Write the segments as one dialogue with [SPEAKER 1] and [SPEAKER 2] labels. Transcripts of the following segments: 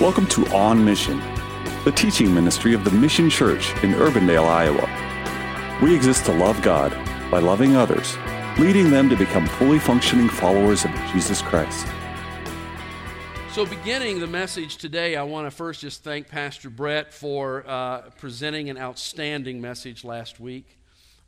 [SPEAKER 1] Welcome to On Mission, the teaching ministry of the Mission Church in Urbandale, Iowa. We exist to love God by loving others, leading them to become fully functioning followers of Jesus Christ.
[SPEAKER 2] So, beginning the message today, I want to first just thank Pastor Brett for uh, presenting an outstanding message last week.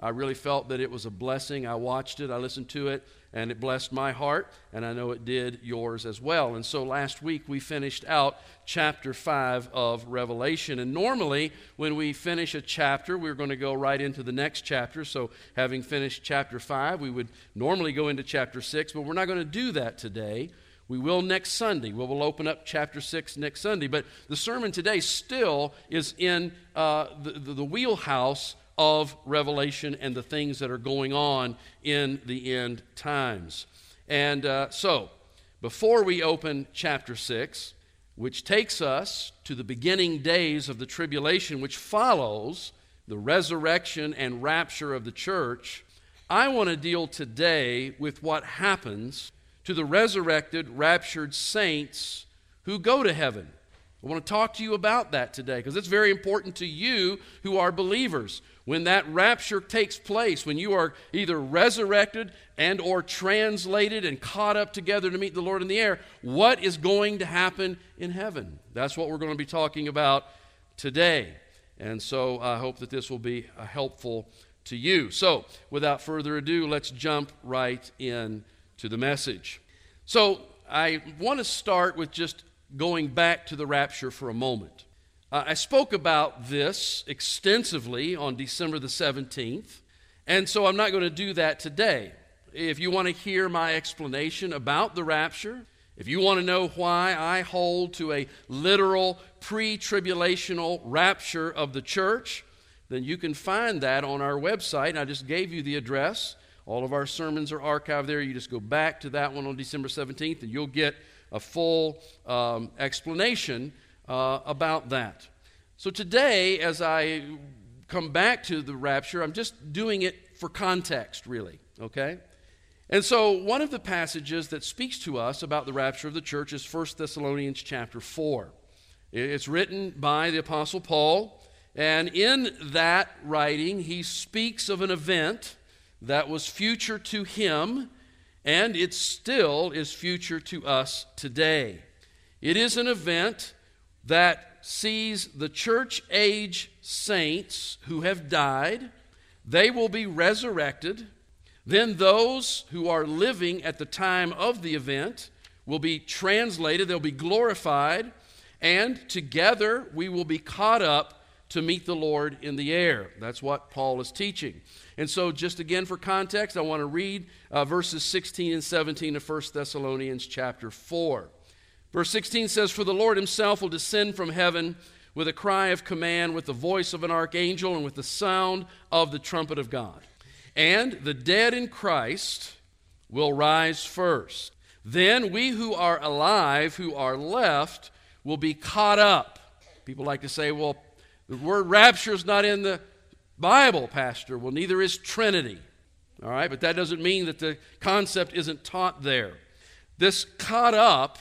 [SPEAKER 2] I really felt that it was a blessing. I watched it, I listened to it, and it blessed my heart, and I know it did yours as well. And so last week we finished out chapter 5 of Revelation. And normally, when we finish a chapter, we're going to go right into the next chapter. So, having finished chapter 5, we would normally go into chapter 6, but we're not going to do that today. We will next Sunday. We will open up chapter 6 next Sunday. But the sermon today still is in uh, the, the wheelhouse of Revelation and the things that are going on in the end times. And uh, so, before we open chapter 6, which takes us to the beginning days of the tribulation, which follows the resurrection and rapture of the church, I want to deal today with what happens to the resurrected, raptured saints who go to heaven. I want to talk to you about that today because it's very important to you who are believers. When that rapture takes place, when you are either resurrected and or translated and caught up together to meet the Lord in the air, what is going to happen in heaven? That's what we're going to be talking about today. And so I hope that this will be uh, helpful to you. So, without further ado, let's jump right in to the message. So, I want to start with just going back to the rapture for a moment. Uh, I spoke about this extensively on December the 17th, and so I'm not going to do that today. If you want to hear my explanation about the rapture, if you want to know why I hold to a literal pre tribulational rapture of the church, then you can find that on our website. I just gave you the address. All of our sermons are archived there. You just go back to that one on December 17th, and you'll get a full um, explanation uh, about that. So today, as I come back to the rapture, I'm just doing it for context, really, okay? And so one of the passages that speaks to us about the rapture of the church is 1 Thessalonians chapter 4. It's written by the Apostle Paul, and in that writing, he speaks of an event that was future to him and it still is future to us today. It is an event that sees the church age saints who have died, they will be resurrected. Then those who are living at the time of the event will be translated, they'll be glorified, and together we will be caught up to meet the Lord in the air. That's what Paul is teaching. And so, just again for context, I want to read uh, verses 16 and 17 of 1 Thessalonians chapter 4. Verse 16 says, For the Lord himself will descend from heaven with a cry of command, with the voice of an archangel, and with the sound of the trumpet of God. And the dead in Christ will rise first. Then we who are alive, who are left, will be caught up. People like to say, well, the word rapture is not in the Bible, Pastor. Well, neither is Trinity. All right, but that doesn't mean that the concept isn't taught there. This caught up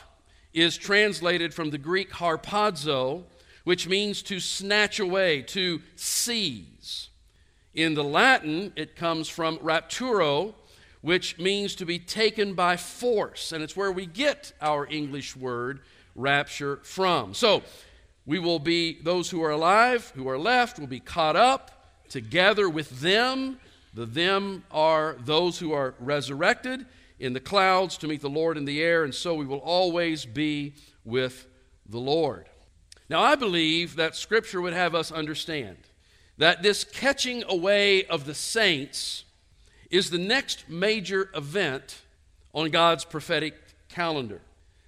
[SPEAKER 2] is translated from the Greek harpazo, which means to snatch away, to seize. In the Latin, it comes from rapturo, which means to be taken by force, and it's where we get our English word rapture from. So, we will be, those who are alive, who are left, will be caught up together with them. The them are those who are resurrected in the clouds to meet the Lord in the air, and so we will always be with the Lord. Now, I believe that Scripture would have us understand that this catching away of the saints is the next major event on God's prophetic calendar.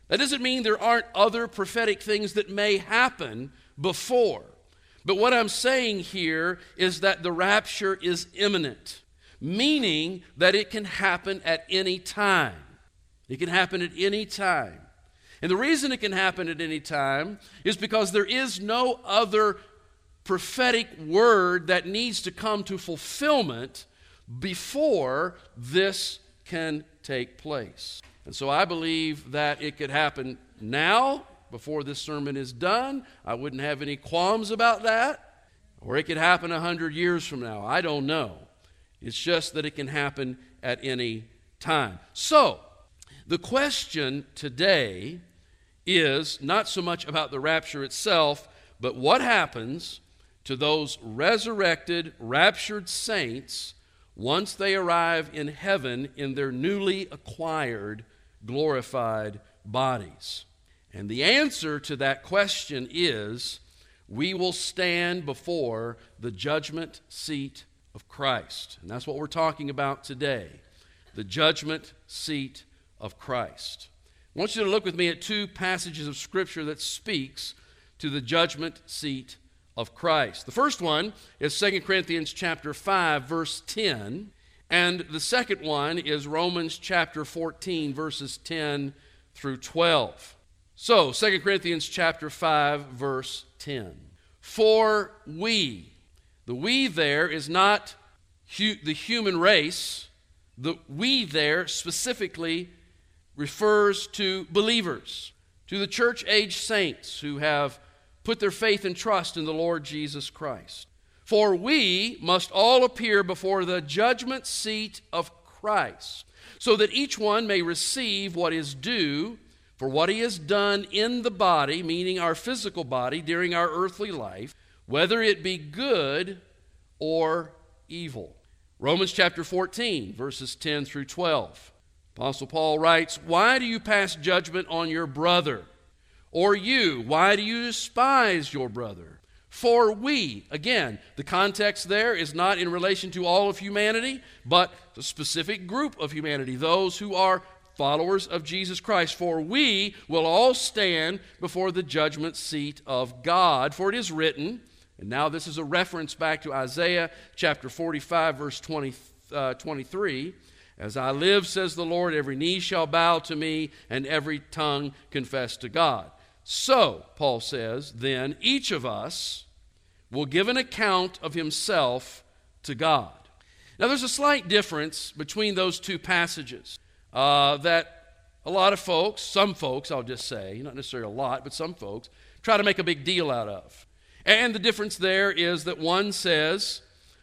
[SPEAKER 2] That doesn't mean there aren't other prophetic things that may happen before. But what I'm saying here is that the rapture is imminent, meaning that it can happen at any time. It can happen at any time. And the reason it can happen at any time is because there is no other prophetic word that needs to come to fulfillment before this can take place. And so I believe that it could happen now before this sermon is done. I wouldn't have any qualms about that. Or it could happen a hundred years from now. I don't know. It's just that it can happen at any time. So, the question today is not so much about the rapture itself, but what happens to those resurrected, raptured saints once they arrive in heaven in their newly acquired, glorified bodies. And the answer to that question is we will stand before the judgment seat of Christ. And that's what we're talking about today the judgment seat of Christ. I want you to look with me at two passages of Scripture that speaks to the judgment seat of Christ. The first one is 2 Corinthians chapter 5 verse 10, and the second one is Romans chapter 14 verses 10 through 12. So, 2 Corinthians chapter 5 verse 10. For we, the we there is not hu- the human race. The we there specifically refers to believers, to the church age saints who have put their faith and trust in the Lord Jesus Christ. For we must all appear before the judgment seat of Christ, so that each one may receive what is due for what he has done in the body, meaning our physical body, during our earthly life, whether it be good or evil. Romans chapter 14, verses 10 through 12. Apostle Paul writes, Why do you pass judgment on your brother? Or you, why do you despise your brother? For we, again, the context there is not in relation to all of humanity, but a specific group of humanity, those who are followers of Jesus Christ. For we will all stand before the judgment seat of God. For it is written, and now this is a reference back to Isaiah chapter 45, verse 20, uh, 23. As I live, says the Lord, every knee shall bow to me, and every tongue confess to God. So, Paul says, then each of us will give an account of himself to God. Now, there's a slight difference between those two passages uh, that a lot of folks, some folks, I'll just say, not necessarily a lot, but some folks, try to make a big deal out of. And the difference there is that one says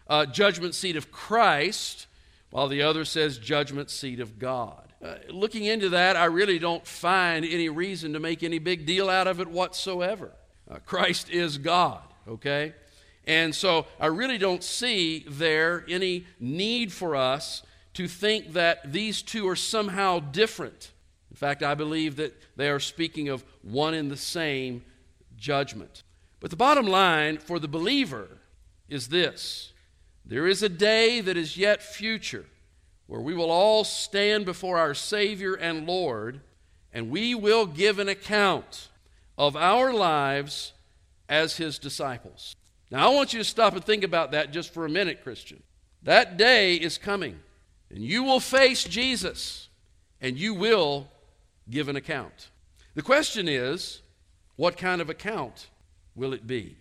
[SPEAKER 2] uh, judgment seat of Christ, while the other says judgment seat of God. Uh, looking into that, I really don't find any reason to make any big deal out of it whatsoever. Uh, Christ is God, okay? And so I really don't see there any need for us to think that these two are somehow different. In fact, I believe that they are speaking of one and the same judgment. But the bottom line for the believer is this there is a day that is yet future where we will all stand before our Savior and Lord, and we will give an account of our lives as His disciples. Now, I want you to stop and think about that just for a minute, Christian. That day is coming, and you will face Jesus, and you will give an account. The question is, what kind of account will it be?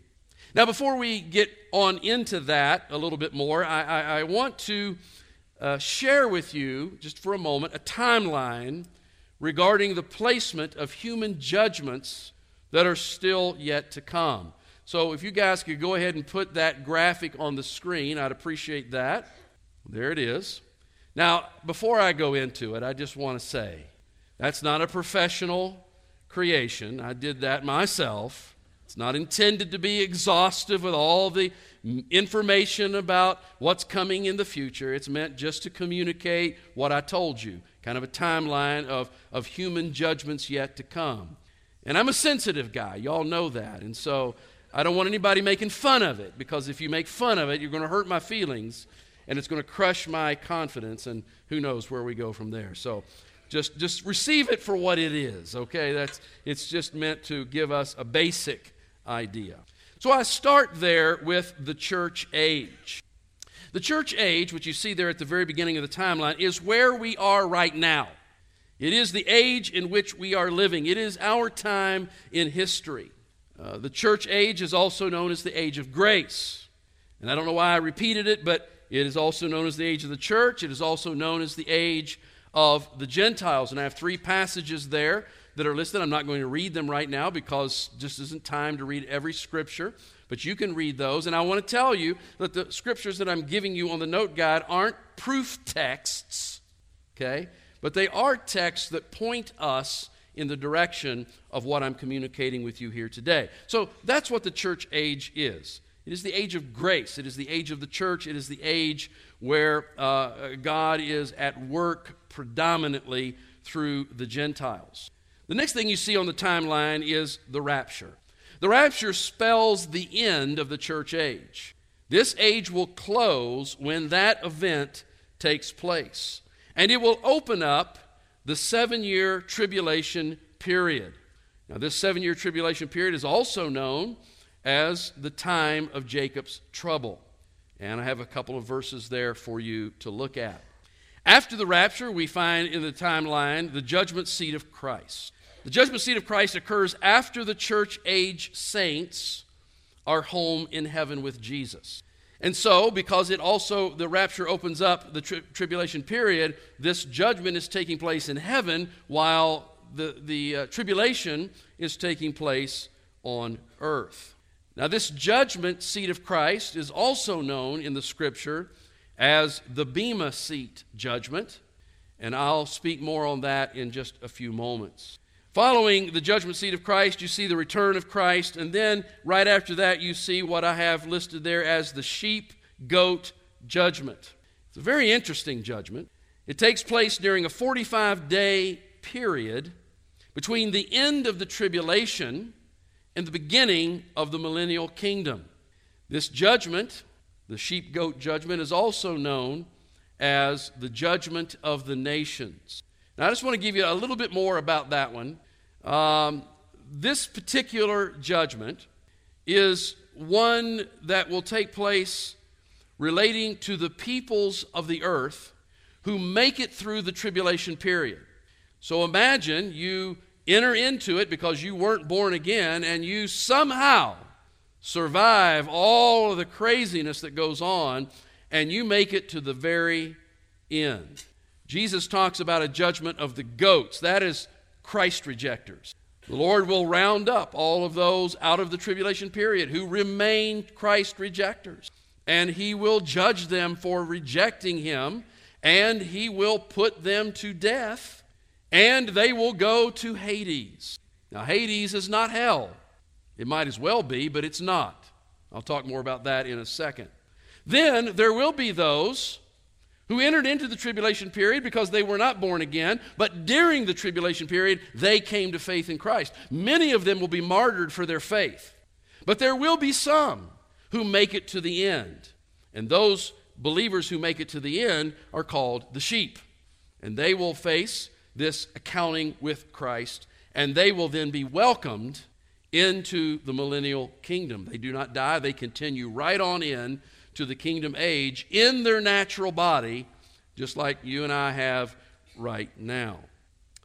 [SPEAKER 2] Now, before we get on into that a little bit more, I, I, I want to uh, share with you, just for a moment, a timeline regarding the placement of human judgments that are still yet to come. So, if you guys could go ahead and put that graphic on the screen, I'd appreciate that. There it is. Now, before I go into it, I just want to say that's not a professional creation. I did that myself. It's not intended to be exhaustive with all the information about what's coming in the future. It's meant just to communicate what I told you, kind of a timeline of, of human judgments yet to come. And I'm a sensitive guy, y'all know that. And so I don't want anybody making fun of it because if you make fun of it, you're going to hurt my feelings and it's going to crush my confidence, and who knows where we go from there. So just, just receive it for what it is, okay? That's, it's just meant to give us a basic idea. So I start there with the church age. The church age, which you see there at the very beginning of the timeline, is where we are right now. It is the age in which we are living, it is our time in history. Uh, the church age is also known as the age of grace. And I don't know why I repeated it, but it is also known as the age of the church. It is also known as the age of the Gentiles. And I have three passages there that are listed. I'm not going to read them right now because just isn't time to read every scripture, but you can read those. And I want to tell you that the scriptures that I'm giving you on the note guide aren't proof texts, okay? But they are texts that point us in the direction of what I'm communicating with you here today. So that's what the church age is. It is the age of grace. It is the age of the church. It is the age where uh, God is at work predominantly through the Gentiles. The next thing you see on the timeline is the rapture. The rapture spells the end of the church age. This age will close when that event takes place, and it will open up the seven year tribulation period. Now, this seven year tribulation period is also known as the time of Jacob's trouble. And I have a couple of verses there for you to look at. After the rapture, we find in the timeline the judgment seat of Christ. The judgment seat of Christ occurs after the church age saints are home in heaven with Jesus. And so, because it also, the rapture opens up the tri- tribulation period, this judgment is taking place in heaven while the, the uh, tribulation is taking place on earth. Now, this judgment seat of Christ is also known in the scripture as the Bema seat judgment, and I'll speak more on that in just a few moments. Following the judgment seat of Christ, you see the return of Christ, and then right after that, you see what I have listed there as the sheep goat judgment. It's a very interesting judgment. It takes place during a 45 day period between the end of the tribulation and the beginning of the millennial kingdom. This judgment, the sheep goat judgment, is also known as the judgment of the nations. Now, I just want to give you a little bit more about that one. Um, this particular judgment is one that will take place relating to the peoples of the earth who make it through the tribulation period. So imagine you enter into it because you weren't born again and you somehow survive all of the craziness that goes on and you make it to the very end. Jesus talks about a judgment of the goats. That is Christ rejectors. The Lord will round up all of those out of the tribulation period who remain Christ rejectors. And he will judge them for rejecting him, and he will put them to death and they will go to Hades. Now, Hades is not hell. It might as well be, but it's not. I'll talk more about that in a second. Then there will be those who entered into the tribulation period because they were not born again, but during the tribulation period, they came to faith in Christ. Many of them will be martyred for their faith. But there will be some who make it to the end. And those believers who make it to the end are called the sheep. And they will face this accounting with Christ, and they will then be welcomed into the millennial kingdom. They do not die, they continue right on in to the kingdom age in their natural body, just like you and I have right now.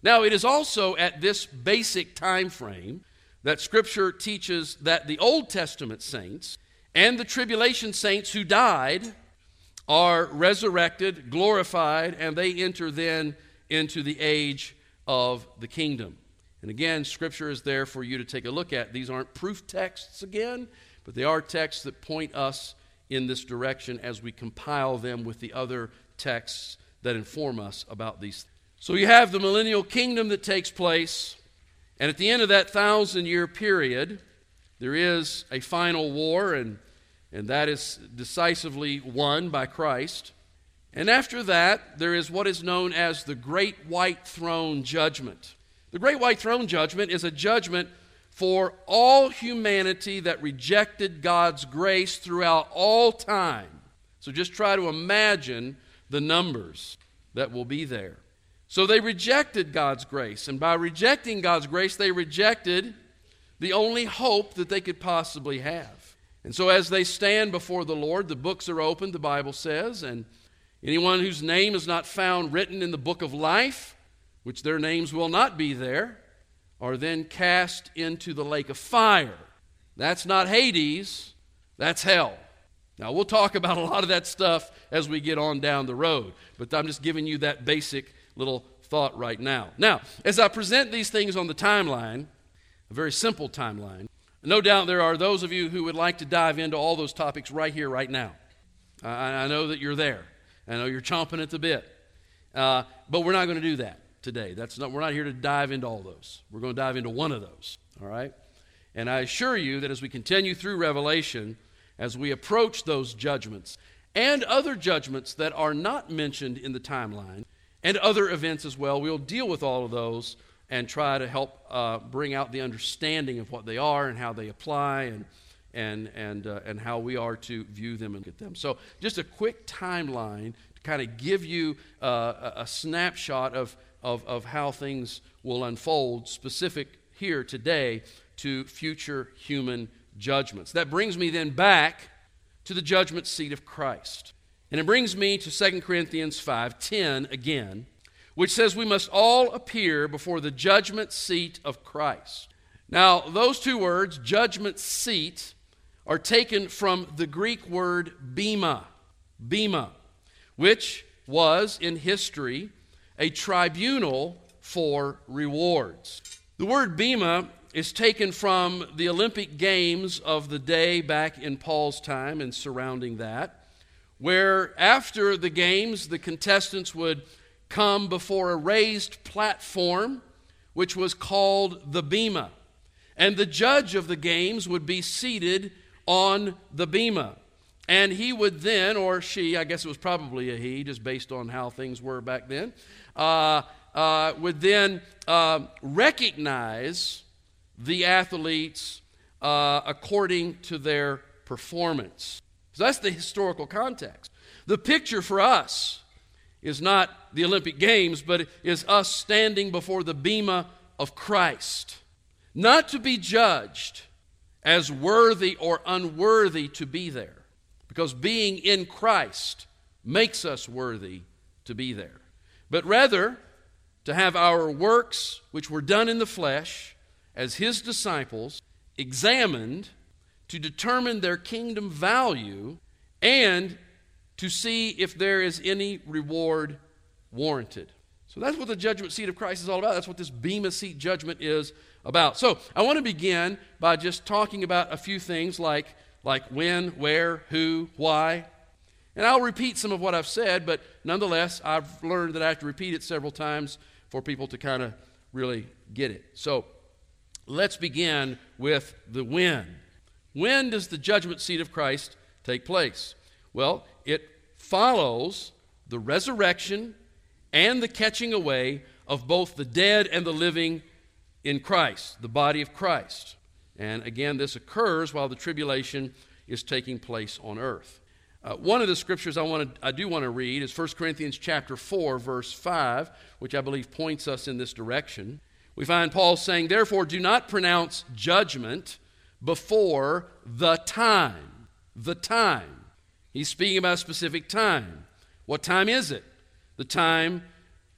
[SPEAKER 2] Now, it is also at this basic time frame that Scripture teaches that the Old Testament saints and the tribulation saints who died are resurrected, glorified, and they enter then into the age of the kingdom. And again, Scripture is there for you to take a look at. These aren't proof texts again, but they are texts that point us in this direction as we compile them with the other texts that inform us about these. So you have the millennial kingdom that takes place, and at the end of that thousand year period, there is a final war, and, and that is decisively won by Christ. And after that, there is what is known as the Great White Throne Judgment. The Great White Throne Judgment is a judgment for all humanity that rejected God's grace throughout all time. So just try to imagine the numbers that will be there. So they rejected God's grace, and by rejecting God's grace, they rejected the only hope that they could possibly have. And so as they stand before the Lord, the books are opened, the Bible says, and Anyone whose name is not found written in the book of life, which their names will not be there, are then cast into the lake of fire. That's not Hades, that's hell. Now, we'll talk about a lot of that stuff as we get on down the road, but I'm just giving you that basic little thought right now. Now, as I present these things on the timeline, a very simple timeline, no doubt there are those of you who would like to dive into all those topics right here, right now. I, I know that you're there. I know you're chomping at the bit. Uh, but we're not going to do that today. That's not, we're not here to dive into all those. We're going to dive into one of those. All right? And I assure you that as we continue through Revelation, as we approach those judgments and other judgments that are not mentioned in the timeline and other events as well, we'll deal with all of those and try to help uh, bring out the understanding of what they are and how they apply and, and, and, uh, and how we are to view them and get them. So, just a quick timeline to kind of give you uh, a, a snapshot of, of, of how things will unfold, specific here today to future human judgments. That brings me then back to the judgment seat of Christ. And it brings me to 2 Corinthians 5:10 again, which says we must all appear before the judgment seat of Christ. Now, those two words, judgment seat, are taken from the Greek word bema, bema, which was in history a tribunal for rewards. The word bema is taken from the Olympic Games of the day back in Paul's time and surrounding that, where after the games, the contestants would come before a raised platform, which was called the bema. And the judge of the games would be seated on the bema. And he would then, or she, I guess it was probably a he, just based on how things were back then, uh, uh, would then uh, recognize the athletes uh, according to their performance. So that's the historical context. The picture for us is not the Olympic Games, but is us standing before the bema of Christ, not to be judged as worthy or unworthy to be there, because being in Christ makes us worthy to be there, but rather to have our works, which were done in the flesh, as his disciples, examined to determine their kingdom value and to see if there is any reward warranted. So that's what the judgment seat of Christ is all about. That's what this Bema seat judgment is about. So I want to begin by just talking about a few things like, like when, where, who, why. And I'll repeat some of what I've said, but nonetheless, I've learned that I have to repeat it several times for people to kind of really get it. So let's begin with the when. When does the judgment seat of Christ take place? Well, it follows the resurrection and the catching away of both the dead and the living in Christ, the body of Christ. And again, this occurs while the tribulation is taking place on earth. Uh, one of the scriptures I, want to, I do want to read is 1 Corinthians chapter 4, verse 5, which I believe points us in this direction. We find Paul saying, Therefore, do not pronounce judgment before the time. The time. He's speaking about a specific time. What time is it? The time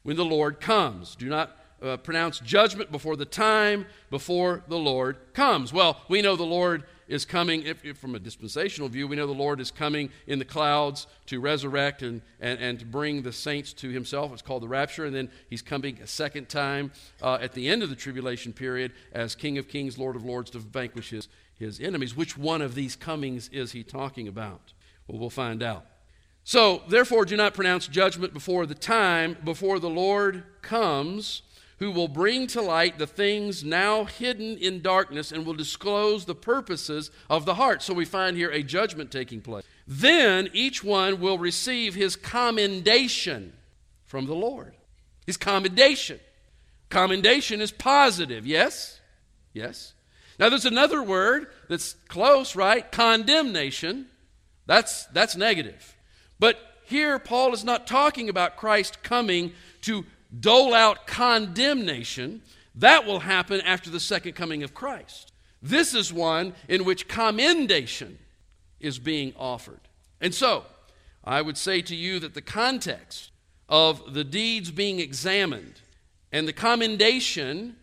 [SPEAKER 2] when the Lord comes. Do not uh, pronounce judgment before the time before the Lord comes. Well, we know the Lord is coming, if, if, from a dispensational view, we know the Lord is coming in the clouds to resurrect and, and, and to bring the saints to himself. It's called the rapture. And then he's coming a second time uh, at the end of the tribulation period as King of kings, Lord of lords, to vanquish his, his enemies. Which one of these comings is he talking about? Well, we'll find out. So, therefore, do not pronounce judgment before the time, before the Lord comes who will bring to light the things now hidden in darkness and will disclose the purposes of the heart. So we find here a judgment taking place. Then each one will receive his commendation from the Lord. His commendation. Commendation is positive, yes? Yes. Now there's another word that's close, right? Condemnation. That's that's negative. But here Paul is not talking about Christ coming to dole out condemnation, that will happen after the second coming of Christ. This is one in which commendation is being offered. And so, I would say to you that the context of the deeds being examined and the commendation,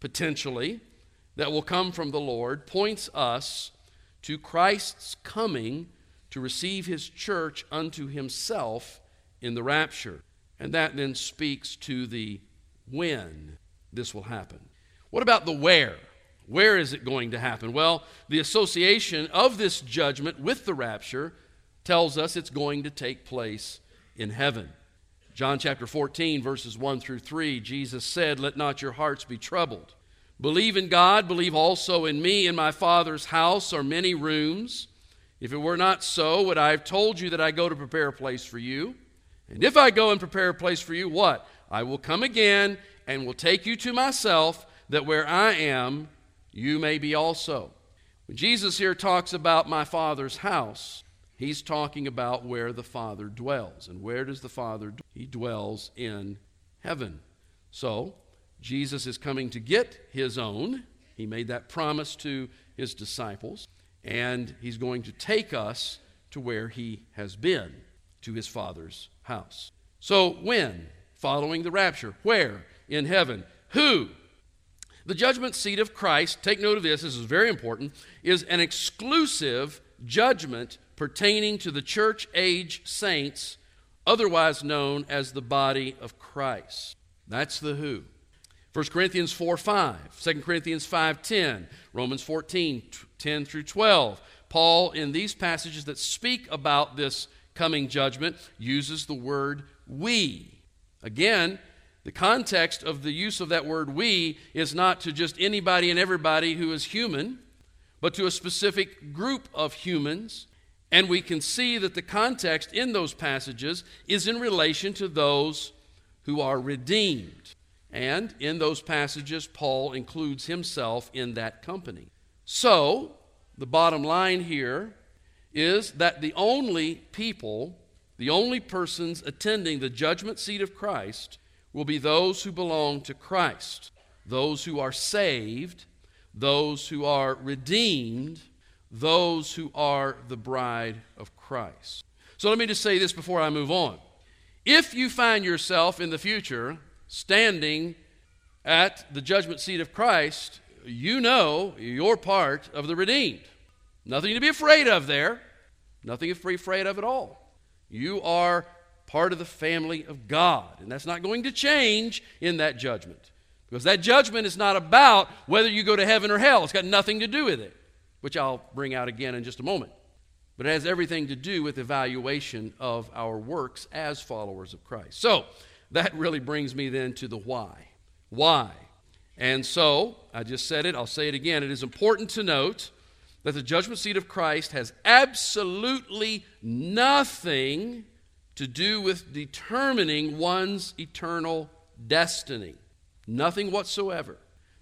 [SPEAKER 2] potentially, that will come from the Lord points us to Christ's coming to receive his church unto himself in the rapture. And that then speaks to the when this will happen. What about the where? Where is it going to happen? Well, the association of this judgment with the rapture tells us it's going to take place in heaven. John chapter 14, verses 1 through 3, Jesus said, Let not your hearts be troubled. Believe in God, believe also in me. In my Father's house are many rooms. If it were not so, would I have told you that I go to prepare a place for you? And if I go and prepare a place for you, what? I will come again and will take you to myself, that where I am, you may be also. When Jesus here talks about my Father's house, he's talking about where the Father dwells. And where does the Father dwell? He dwells in heaven. So, Jesus is coming to get his own. He made that promise to his disciples, and he's going to take us to where he has been, to his Father's house. So, when? Following the rapture. Where? In heaven. Who? The judgment seat of Christ, take note of this, this is very important, is an exclusive judgment pertaining to the church age saints, otherwise known as the body of Christ. That's the who. 1 Corinthians 4 5, 2 Corinthians 5 10, Romans 14 10 through 12. Paul, in these passages that speak about this coming judgment, uses the word we. Again, the context of the use of that word we is not to just anybody and everybody who is human, but to a specific group of humans. And we can see that the context in those passages is in relation to those who are redeemed. And in those passages, Paul includes himself in that company. So, the bottom line here is that the only people, the only persons attending the judgment seat of Christ will be those who belong to Christ, those who are saved, those who are redeemed, those who are the bride of Christ. So let me just say this before I move on. If you find yourself in the future standing at the judgment seat of Christ, you know you're part of the redeemed. Nothing to be afraid of there. Nothing to be afraid of at all. You are part of the family of God. And that's not going to change in that judgment. Because that judgment is not about whether you go to heaven or hell. It's got nothing to do with it, which I'll bring out again in just a moment. But it has everything to do with evaluation of our works as followers of Christ. So, that really brings me then to the why. Why? And so, I just said it, I'll say it again. It is important to note that the judgment seat of Christ has absolutely nothing to do with determining one's eternal destiny. Nothing whatsoever.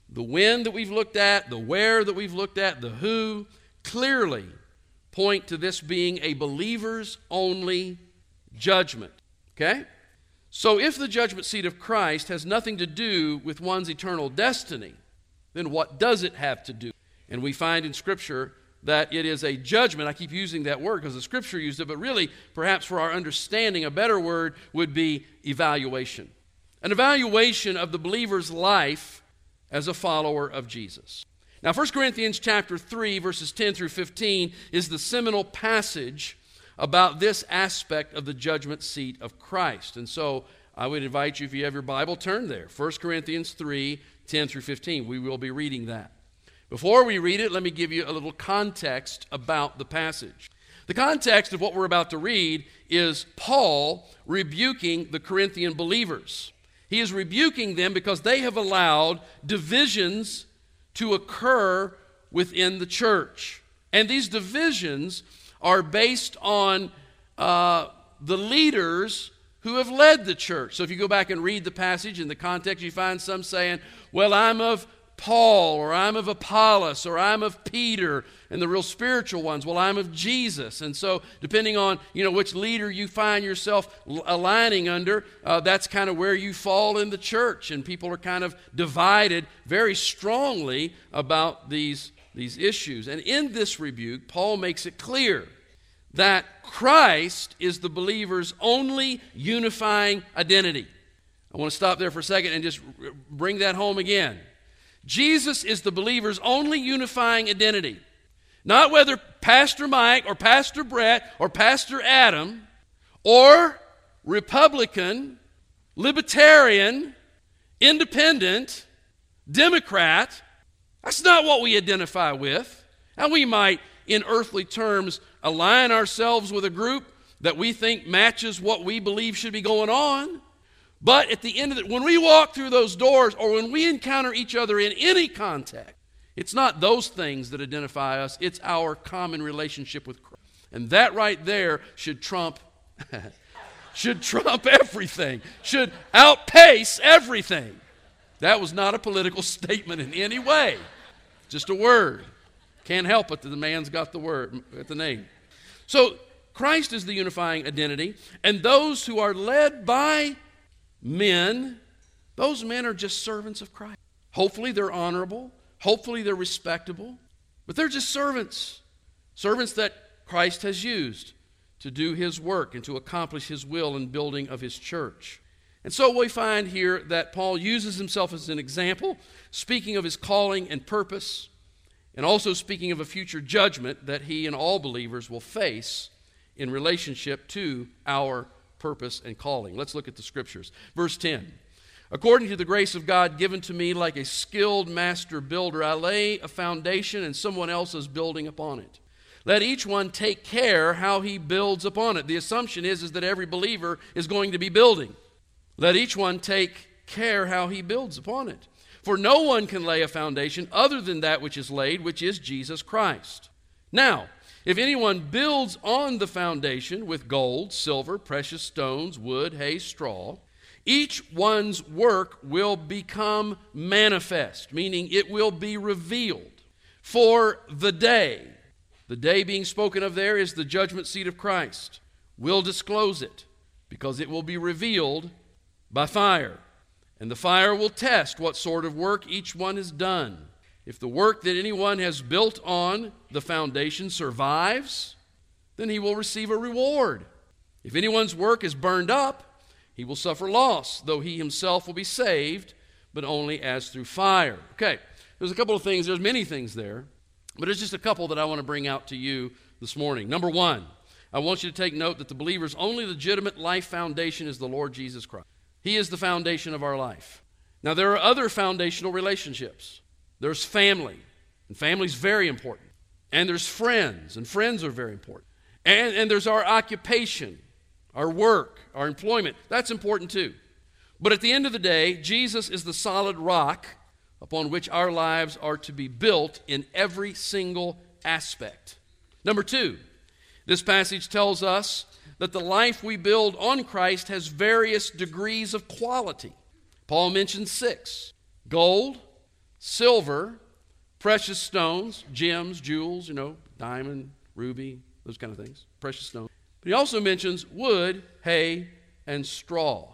[SPEAKER 2] The when that we've looked at, the where that we've looked at, the who, clearly point to this being a believer's only judgment. Okay? So, if the judgment seat of Christ has nothing to do with one's eternal destiny, then what does it have to do? And we find in Scripture that it is a judgment. I keep using that word because the Scripture used it, but really, perhaps for our understanding, a better word would be evaluation. An evaluation of the believer's life as a follower of Jesus. Now, 1 Corinthians chapter 3, verses 10 through 15 is the seminal passage about this aspect of the judgment seat of Christ. And so I would invite you, if you have your Bible, turn there. 1 Corinthians 3 10 through 15. We will be reading that. Before we read it, let me give you a little context about the passage. The context of what we're about to read is Paul rebuking the Corinthian believers. He is rebuking them because they have allowed divisions to occur within the church. And these divisions are based on uh, the leaders who have led the church. So if you go back and read the passage in the context, you find some saying, Well, I'm of Paul, or I'm of Apollos, or I'm of Peter, and the real spiritual ones, well, I'm of Jesus. And so, depending on you know which leader you find yourself aligning under, uh, that's kind of where you fall in the church, and people are kind of divided very strongly about these these issues. And in this rebuke, Paul makes it clear that Christ is the believer's only unifying identity. I want to stop there for a second and just bring that home again. Jesus is the believer's only unifying identity. Not whether Pastor Mike or Pastor Brett or Pastor Adam or Republican libertarian, independent, Democrat. That's not what we identify with. And we might, in earthly terms, align ourselves with a group that we think matches what we believe should be going on. But at the end of it, when we walk through those doors or when we encounter each other in any contact, it's not those things that identify us, it's our common relationship with Christ. And that right there should trump should trump everything, should outpace everything. That was not a political statement in any way. Just a word. Can't help it that the man's got the word at the name. So Christ is the unifying identity, and those who are led by men, those men are just servants of Christ. Hopefully they're honorable, hopefully they're respectable, but they're just servants. Servants that Christ has used to do his work and to accomplish his will in building of his church. And so we find here that Paul uses himself as an example, speaking of his calling and purpose, and also speaking of a future judgment that he and all believers will face in relationship to our purpose and calling. Let's look at the scriptures. Verse 10 According to the grace of God given to me, like a skilled master builder, I lay a foundation and someone else is building upon it. Let each one take care how he builds upon it. The assumption is, is that every believer is going to be building. Let each one take care how he builds upon it. For no one can lay a foundation other than that which is laid, which is Jesus Christ. Now, if anyone builds on the foundation with gold, silver, precious stones, wood, hay, straw, each one's work will become manifest, meaning it will be revealed. For the day, the day being spoken of there is the judgment seat of Christ, will disclose it, because it will be revealed by fire. And the fire will test what sort of work each one has done. If the work that anyone has built on the foundation survives, then he will receive a reward. If anyone's work is burned up, he will suffer loss, though he himself will be saved, but only as through fire. Okay, there's a couple of things, there's many things there, but there's just a couple that I want to bring out to you this morning. Number one, I want you to take note that the believer's only legitimate life foundation is the Lord Jesus Christ. He is the foundation of our life. Now, there are other foundational relationships. There's family, and family is very important. And there's friends, and friends are very important. And, and there's our occupation, our work, our employment. That's important too. But at the end of the day, Jesus is the solid rock upon which our lives are to be built in every single aspect. Number two, this passage tells us that the life we build on Christ has various degrees of quality. Paul mentions six gold, silver, precious stones, gems, jewels, you know, diamond, ruby, those kind of things, precious stones. But he also mentions wood, hay, and straw.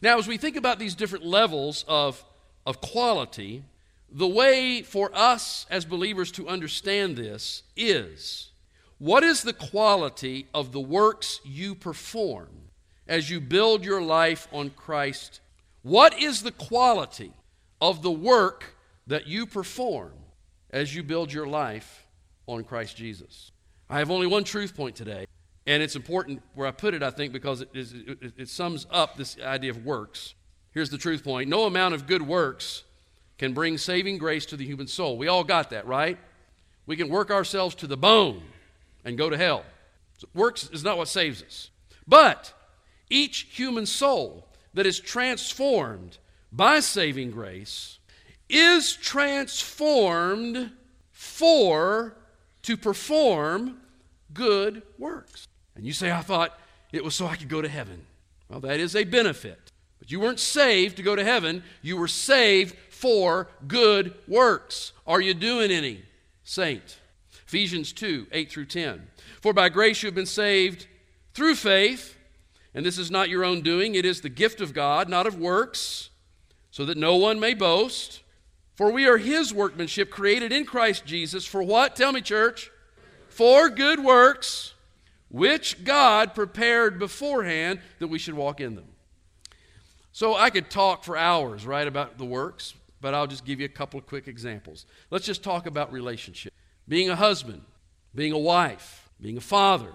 [SPEAKER 2] Now, as we think about these different levels of, of quality, the way for us as believers to understand this is what is the quality of the works you perform as you build your life on Christ? What is the quality of the work that you perform as you build your life on Christ Jesus? I have only one truth point today, and it's important where I put it, I think, because it, is, it, it sums up this idea of works. Here's the truth point no amount of good works can bring saving grace to the human soul. We all got that, right? We can work ourselves to the bone and go to hell. Works is not what saves us. But each human soul that is transformed by saving grace is transformed for to perform good works. And you say, I thought it was so I could go to heaven. Well, that is a benefit. But you weren't saved to go to heaven, you were saved for good works. Are you doing any, saint? Ephesians 2 8 through 10. For by grace you have been saved through faith, and this is not your own doing, it is the gift of God, not of works, so that no one may boast. For we are his workmanship, created in Christ Jesus, for what? Tell me, church. For good works, which God prepared beforehand that we should walk in them. So I could talk for hours, right, about the works, but I'll just give you a couple of quick examples. Let's just talk about relationship being a husband, being a wife, being a father,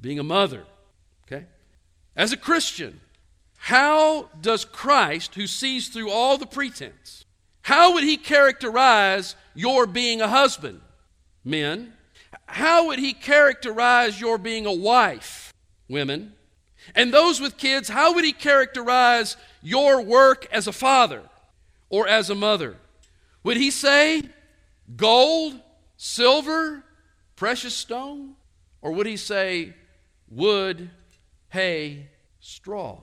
[SPEAKER 2] being a mother. Okay? As a Christian, how does Christ, who sees through all the pretense, how would he characterize your being a husband, men? How would he characterize your being a wife, women? And those with kids, how would he characterize your work as a father or as a mother? Would he say gold, silver, precious stone? Or would he say wood, hay, straw?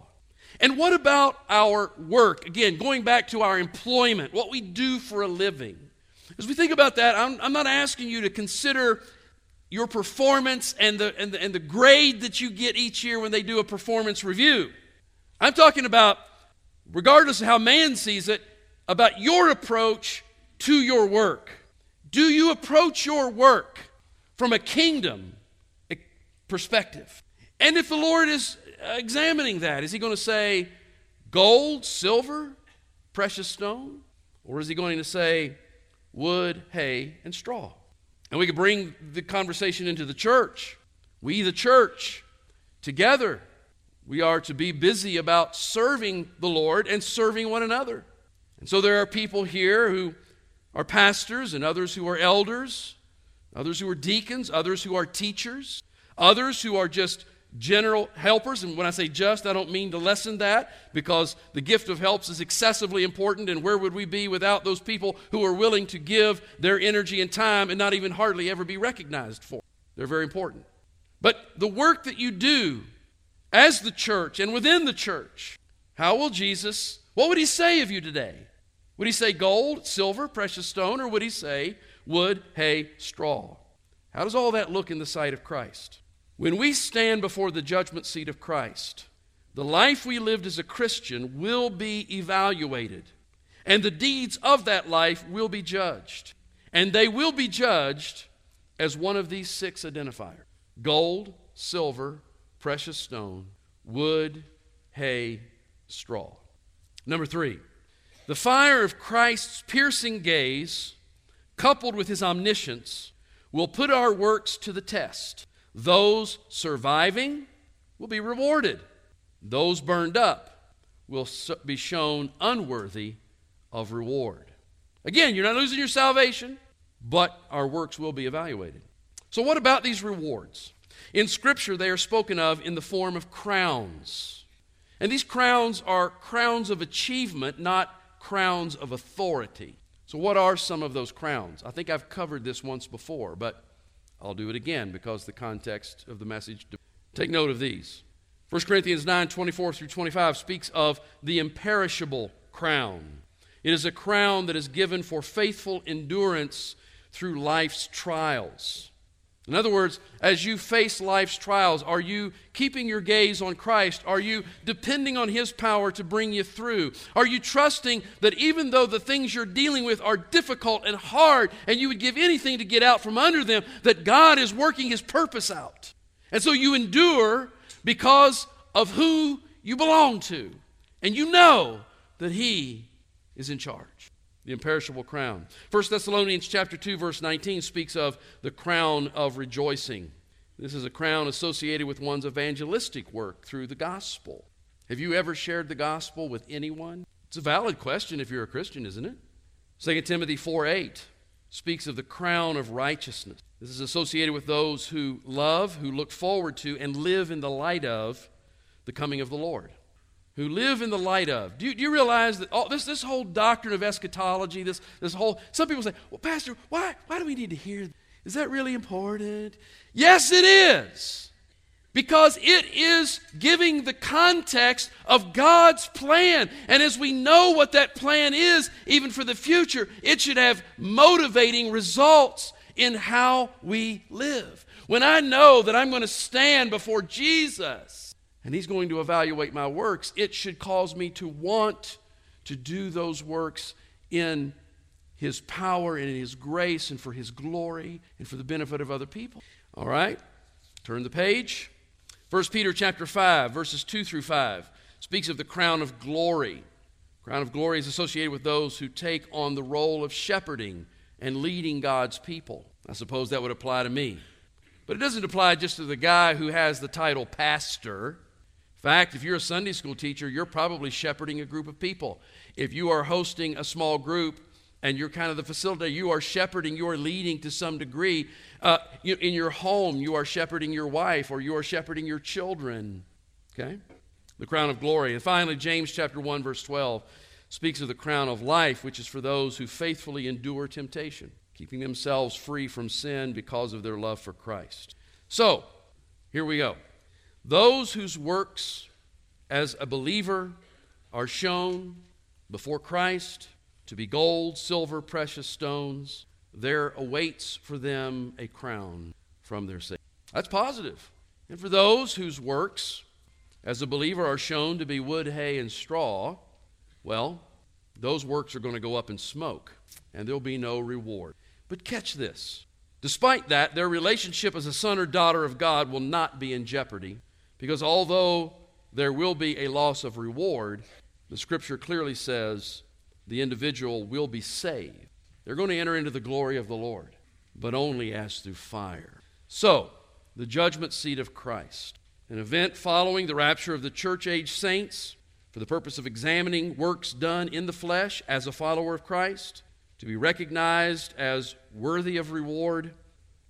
[SPEAKER 2] And what about our work? Again, going back to our employment, what we do for a living. As we think about that, I'm, I'm not asking you to consider your performance and the, and, the, and the grade that you get each year when they do a performance review. I'm talking about, regardless of how man sees it, about your approach to your work. Do you approach your work from a kingdom perspective? And if the Lord is examining that, is He going to say gold, silver, precious stone? Or is He going to say wood, hay, and straw? And we could bring the conversation into the church. We, the church, together, we are to be busy about serving the Lord and serving one another. And so there are people here who are pastors and others who are elders, others who are deacons, others who are teachers, others who are just general helpers. And when I say just, I don't mean to lessen that because the gift of helps is excessively important. And where would we be without those people who are willing to give their energy and time and not even hardly ever be recognized for? They're very important. But the work that you do as the church and within the church, how will Jesus, what would he say of you today? Would he say gold, silver, precious stone, or would he say wood, hay, straw? How does all that look in the sight of Christ? When we stand before the judgment seat of Christ, the life we lived as a Christian will be evaluated, and the deeds of that life will be judged. And they will be judged as one of these six identifiers gold, silver, precious stone, wood, hay, straw. Number three, the fire of Christ's piercing gaze, coupled with his omniscience, will put our works to the test. Those surviving will be rewarded, those burned up will be shown unworthy of reward. Again, you're not losing your salvation, but our works will be evaluated. So, what about these rewards? In Scripture, they are spoken of in the form of crowns. And these crowns are crowns of achievement, not crowns of authority. So, what are some of those crowns? I think I've covered this once before, but I'll do it again because the context of the message. Take note of these. 1 Corinthians 9 24 through 25 speaks of the imperishable crown. It is a crown that is given for faithful endurance through life's trials. In other words, as you face life's trials, are you keeping your gaze on Christ? Are you depending on His power to bring you through? Are you trusting that even though the things you're dealing with are difficult and hard, and you would give anything to get out from under them, that God is working His purpose out? And so you endure because of who you belong to, and you know that He is in charge the imperishable crown. 1 Thessalonians chapter 2 verse 19 speaks of the crown of rejoicing. This is a crown associated with one's evangelistic work through the gospel. Have you ever shared the gospel with anyone? It's a valid question if you're a Christian, isn't it? 2 Timothy 4 8 speaks of the crown of righteousness. This is associated with those who love, who look forward to, and live in the light of the coming of the Lord who live in the light of. Do you, do you realize that all, this, this whole doctrine of eschatology, this, this whole, some people say, well, Pastor, why, why do we need to hear? Is that really important? Yes, it is. Because it is giving the context of God's plan. And as we know what that plan is, even for the future, it should have motivating results in how we live. When I know that I'm going to stand before Jesus, and He's going to evaluate my works, it should cause me to want to do those works in His power and in His grace and for His glory and for the benefit of other people. All right? Turn the page. 1 Peter chapter 5, verses 2 through 5 speaks of the crown of glory. Crown of glory is associated with those who take on the role of shepherding and leading God's people. I suppose that would apply to me. But it doesn't apply just to the guy who has the title pastor. Fact, if you're a Sunday school teacher, you're probably shepherding a group of people. If you are hosting a small group and you're kind of the facilitator, you are shepherding, you are leading to some degree. Uh, you, in your home, you are shepherding your wife or you are shepherding your children. Okay? The crown of glory. And finally, James chapter 1, verse 12 speaks of the crown of life, which is for those who faithfully endure temptation, keeping themselves free from sin because of their love for Christ. So, here we go. Those whose works as a believer are shown before Christ to be gold, silver, precious stones, there awaits for them a crown from their Savior. That's positive. And for those whose works as a believer are shown to be wood, hay, and straw, well, those works are going to go up in smoke, and there'll be no reward. But catch this. Despite that, their relationship as a son or daughter of God will not be in jeopardy because although there will be a loss of reward, the scripture clearly says the individual will be saved. They're going to enter into the glory of the Lord, but only as through fire. So, the judgment seat of Christ, an event following the rapture of the church age saints for the purpose of examining works done in the flesh as a follower of Christ, to be recognized as worthy of reward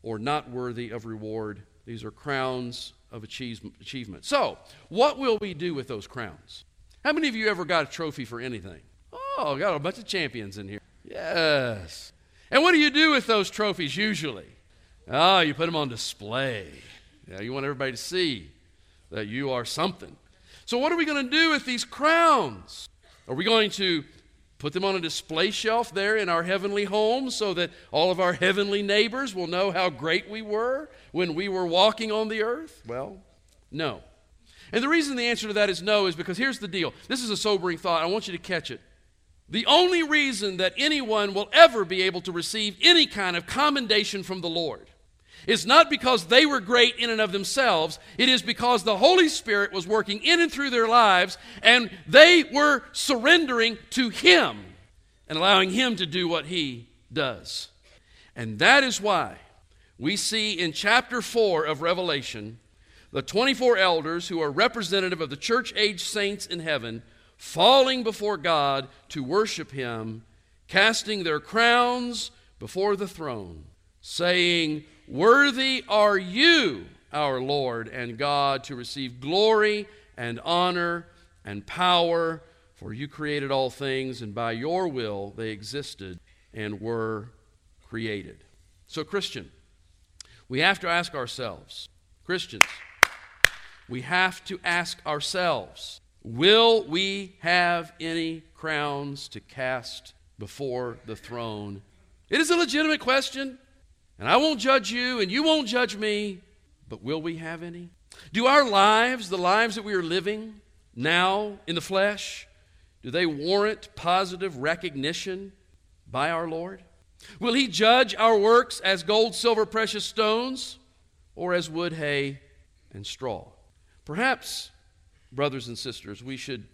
[SPEAKER 2] or not worthy of reward. These are crowns of achievement. So, what will we do with those crowns? How many of you ever got a trophy for anything? Oh, got a bunch of champions in here. Yes. And what do you do with those trophies usually? Oh, you put them on display. Yeah, you want everybody to see that you are something. So, what are we going to do with these crowns? Are we going to put them on a display shelf there in our heavenly home so that all of our heavenly neighbors will know how great we were when we were walking on the earth? Well, no. And the reason the answer to that is no is because here's the deal. This is a sobering thought. I want you to catch it. The only reason that anyone will ever be able to receive any kind of commendation from the Lord is not because they were great in and of themselves. It is because the Holy Spirit was working in and through their lives and they were surrendering to Him and allowing Him to do what He does. And that is why we see in chapter 4 of Revelation the 24 elders who are representative of the church age saints in heaven falling before God to worship Him, casting their crowns before the throne, saying, Worthy are you, our Lord and God, to receive glory and honor and power, for you created all things, and by your will they existed and were created. So, Christian, we have to ask ourselves, Christians, we have to ask ourselves, will we have any crowns to cast before the throne? It is a legitimate question. And I won't judge you, and you won't judge me, but will we have any? Do our lives, the lives that we are living now in the flesh, do they warrant positive recognition by our Lord? Will He judge our works as gold, silver, precious stones, or as wood, hay, and straw? Perhaps, brothers and sisters, we should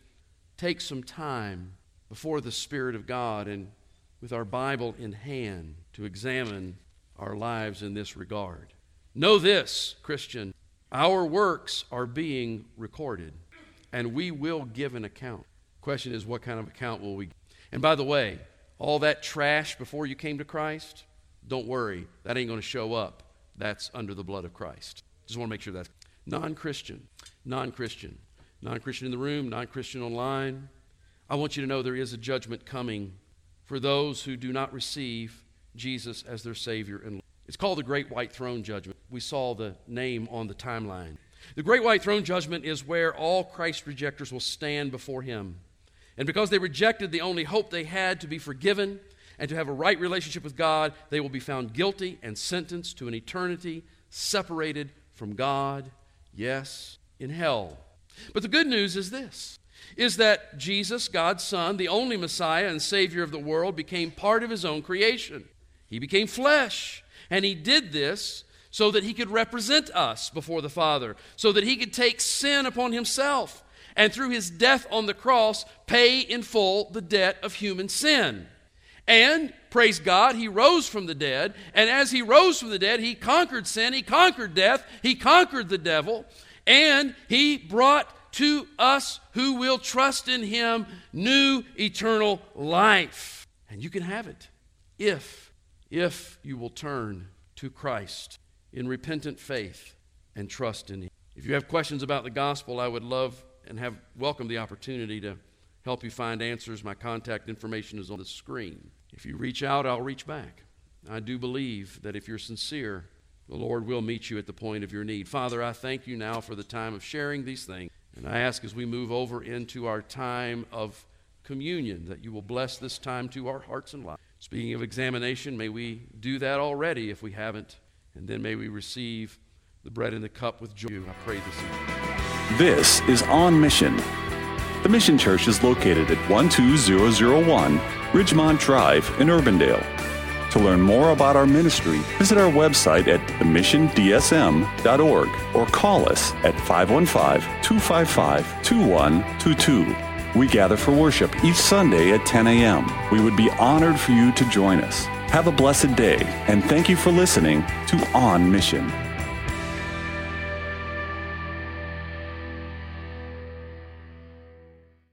[SPEAKER 2] take some time before the Spirit of God and with our Bible in hand to examine our lives in this regard. Know this, Christian, our works are being recorded, and we will give an account. Question is, what kind of account will we? give? And by the way, all that trash before you came to Christ, don't worry, that ain't going to show up. That's under the blood of Christ. Just want to make sure that's non Christian, non Christian, non Christian in the room, non Christian online. I want you to know there is a judgment coming for those who do not receive Jesus as their Savior and It's called the Great White Throne Judgment. We saw the name on the timeline. The Great White Throne Judgment is where all Christ rejectors will stand before Him. And because they rejected the only hope they had to be forgiven and to have a right relationship with God, they will be found guilty and sentenced to an eternity separated from God, yes, in hell. But the good news is this is that Jesus, God's Son, the only Messiah and Savior of the world, became part of His own creation. He became flesh. And he did this so that he could represent us before the Father, so that he could take sin upon himself, and through his death on the cross, pay in full the debt of human sin. And, praise God, he rose from the dead. And as he rose from the dead, he conquered sin, he conquered death, he conquered the devil, and he brought to us who will trust in him new eternal life. And you can have it if, if you will turn to Christ in repentant faith and trust in him. If you have questions about the gospel, I would love and have welcome the opportunity to help you find answers. My contact information is on the screen. If you reach out, I'll reach back. I do believe that if you're sincere, the Lord will meet you at the point of your need. Father, I thank you now for the time of sharing these things. And I ask as we move over into our time of communion that you will bless this time to our hearts and lives. Speaking of examination, may we do that already if we haven't. And then may we receive the bread and the cup with joy. I pray this evening.
[SPEAKER 1] This is On Mission. The Mission Church is located at 12001 Ridgemont Drive in Urbandale. To learn more about our ministry, visit our website at themissiondsm.org or call us at 515 255 2122. We gather for worship each Sunday at 10 a.m. We would be honored for you to join us. Have a blessed day, and thank you for listening to On Mission.